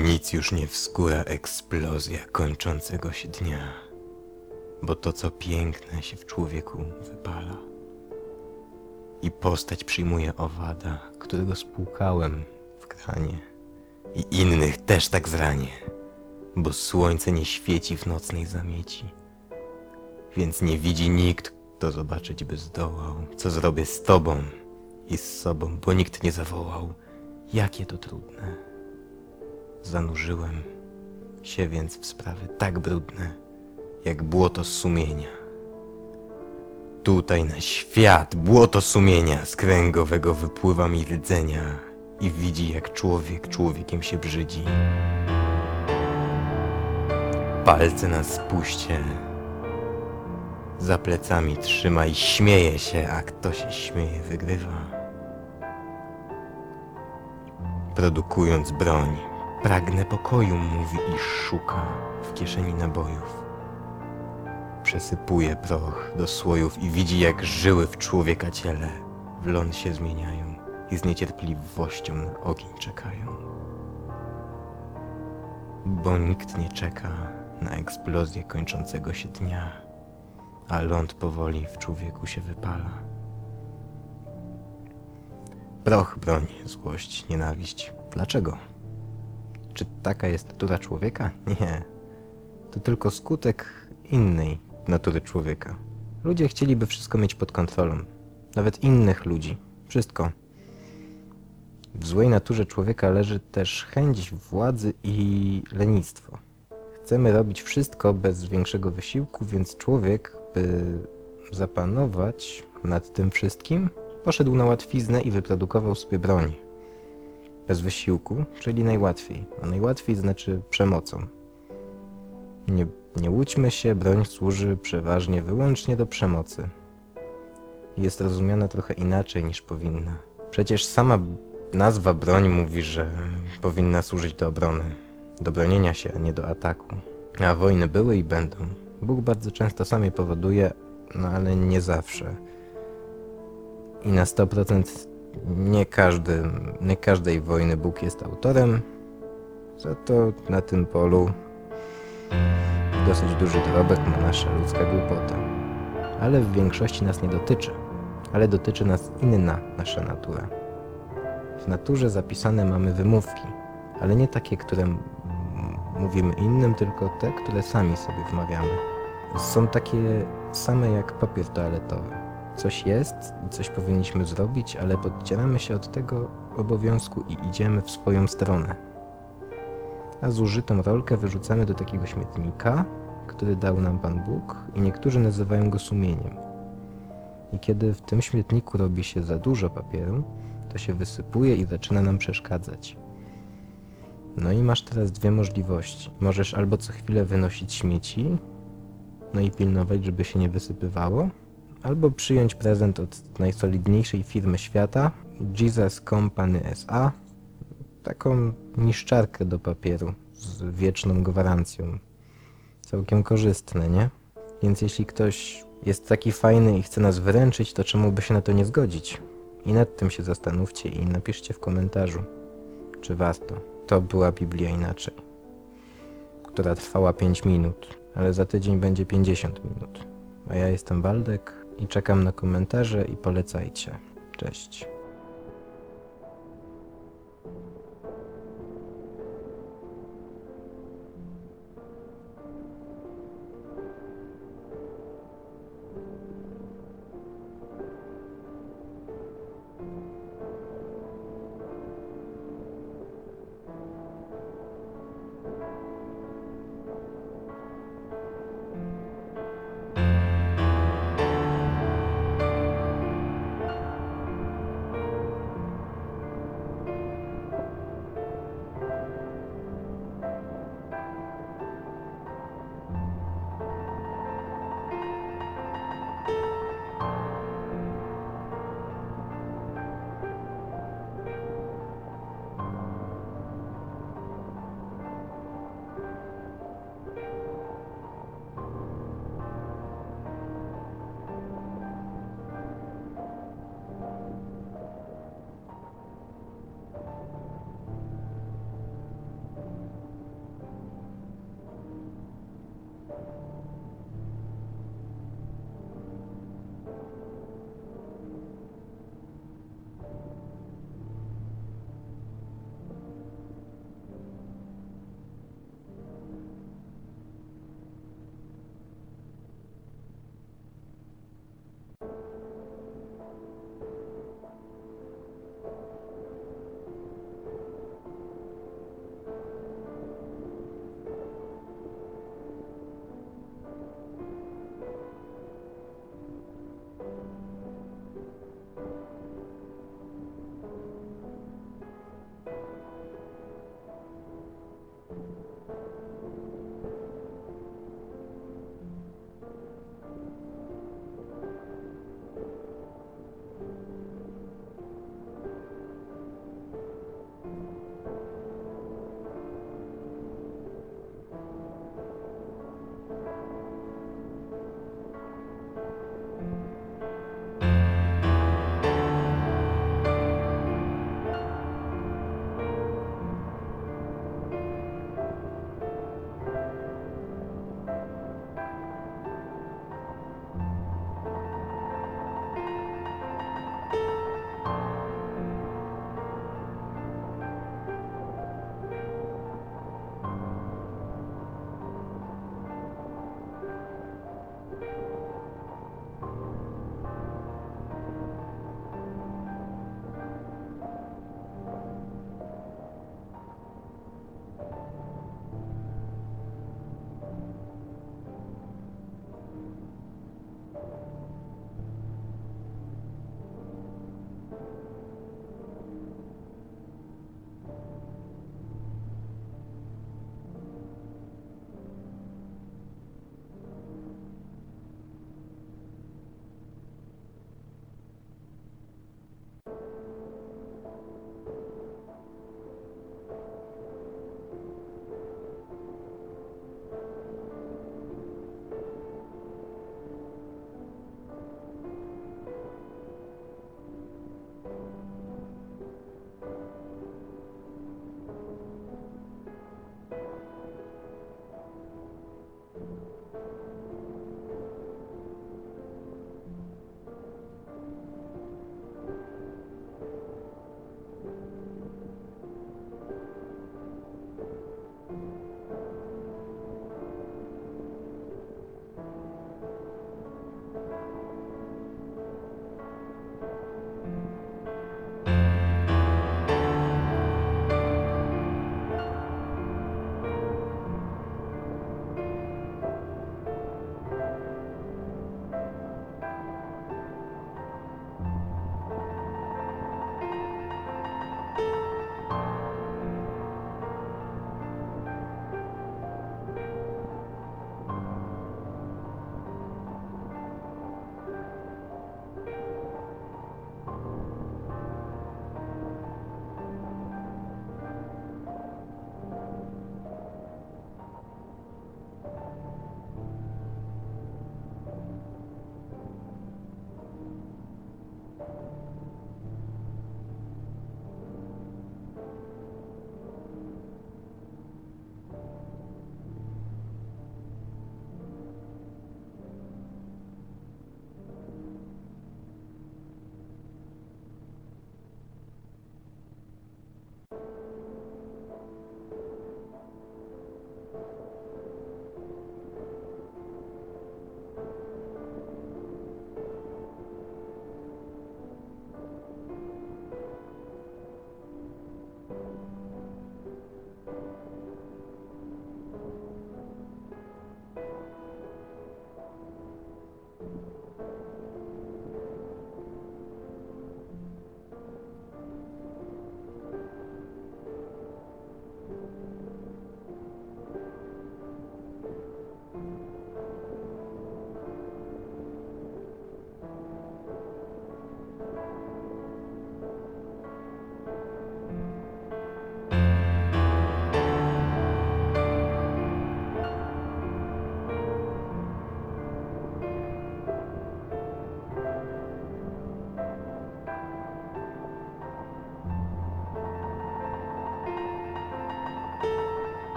Nic już nie wskóra eksplozja kończącego się dnia, bo to, co piękne się w człowieku wypala. I postać przyjmuje owada, którego spłukałem w kranie. I innych też tak zranię, bo słońce nie świeci w nocnej zamieci. Więc nie widzi nikt, kto zobaczyć by zdołał, co zrobię z tobą i z sobą, bo nikt nie zawołał, jakie to trudne. Zanurzyłem się więc w sprawy tak brudne, jak błoto sumienia. Tutaj na świat błoto sumienia z kręgowego wypływa mi rdzenia i widzi jak człowiek człowiekiem się brzydzi. Palce na spuście za plecami trzyma i śmieje się, a kto się śmieje wygrywa. Produkując broń, pragnę pokoju, mówi i szuka w kieszeni nabojów. Przesypuje proch do słojów i widzi, jak żyły w człowieka ciele w ląd się zmieniają i z niecierpliwością na ogień czekają. Bo nikt nie czeka na eksplozję kończącego się dnia, a ląd powoli w człowieku się wypala. Proch, broń, złość, nienawiść. Dlaczego? Czy taka jest natura człowieka? Nie. To tylko skutek innej natury człowieka. Ludzie chcieliby wszystko mieć pod kontrolą. Nawet innych ludzi. Wszystko. W złej naturze człowieka leży też chęć władzy i lenistwo. Chcemy robić wszystko bez większego wysiłku, więc człowiek, by zapanować nad tym wszystkim, poszedł na łatwiznę i wyprodukował sobie broń. Bez wysiłku, czyli najłatwiej. A najłatwiej znaczy przemocą. Nie, nie łudźmy się, broń służy przeważnie wyłącznie do przemocy. Jest rozumiana trochę inaczej niż powinna. Przecież sama nazwa broń mówi, że powinna służyć do obrony, do bronienia się, a nie do ataku. A wojny były i będą. Bóg bardzo często sam je powoduje, no ale nie zawsze. I na 100% nie, każdy, nie każdej wojny Bóg jest autorem. Za to na tym polu dosyć duży dorobek ma nasza ludzka głupota. Ale w większości nas nie dotyczy. Ale dotyczy nas inna nasza natura. W naturze zapisane mamy wymówki, ale nie takie, które mówimy innym, tylko te, które sami sobie wmawiamy. Są takie same jak papier toaletowy. Coś jest coś powinniśmy zrobić, ale podcieramy się od tego obowiązku i idziemy w swoją stronę. A zużytą rolkę wyrzucamy do takiego śmietnika, który dał nam Pan Bóg i niektórzy nazywają go sumieniem. I kiedy w tym śmietniku robi się za dużo papieru, to się wysypuje i zaczyna nam przeszkadzać. No i masz teraz dwie możliwości. Możesz albo co chwilę wynosić śmieci, no i pilnować, żeby się nie wysypywało, albo przyjąć prezent od najsolidniejszej firmy świata, Jesus Company SA, taką niszczarkę do papieru z wieczną gwarancją. Całkiem korzystne, nie? Więc jeśli ktoś jest taki fajny i chce nas wyręczyć, to czemu by się na to nie zgodzić? I nad tym się zastanówcie i napiszcie w komentarzu, czy warto. To była Biblia inaczej, która trwała 5 minut, ale za tydzień będzie 50 minut. A ja jestem Waldek i czekam na komentarze i polecajcie. Cześć.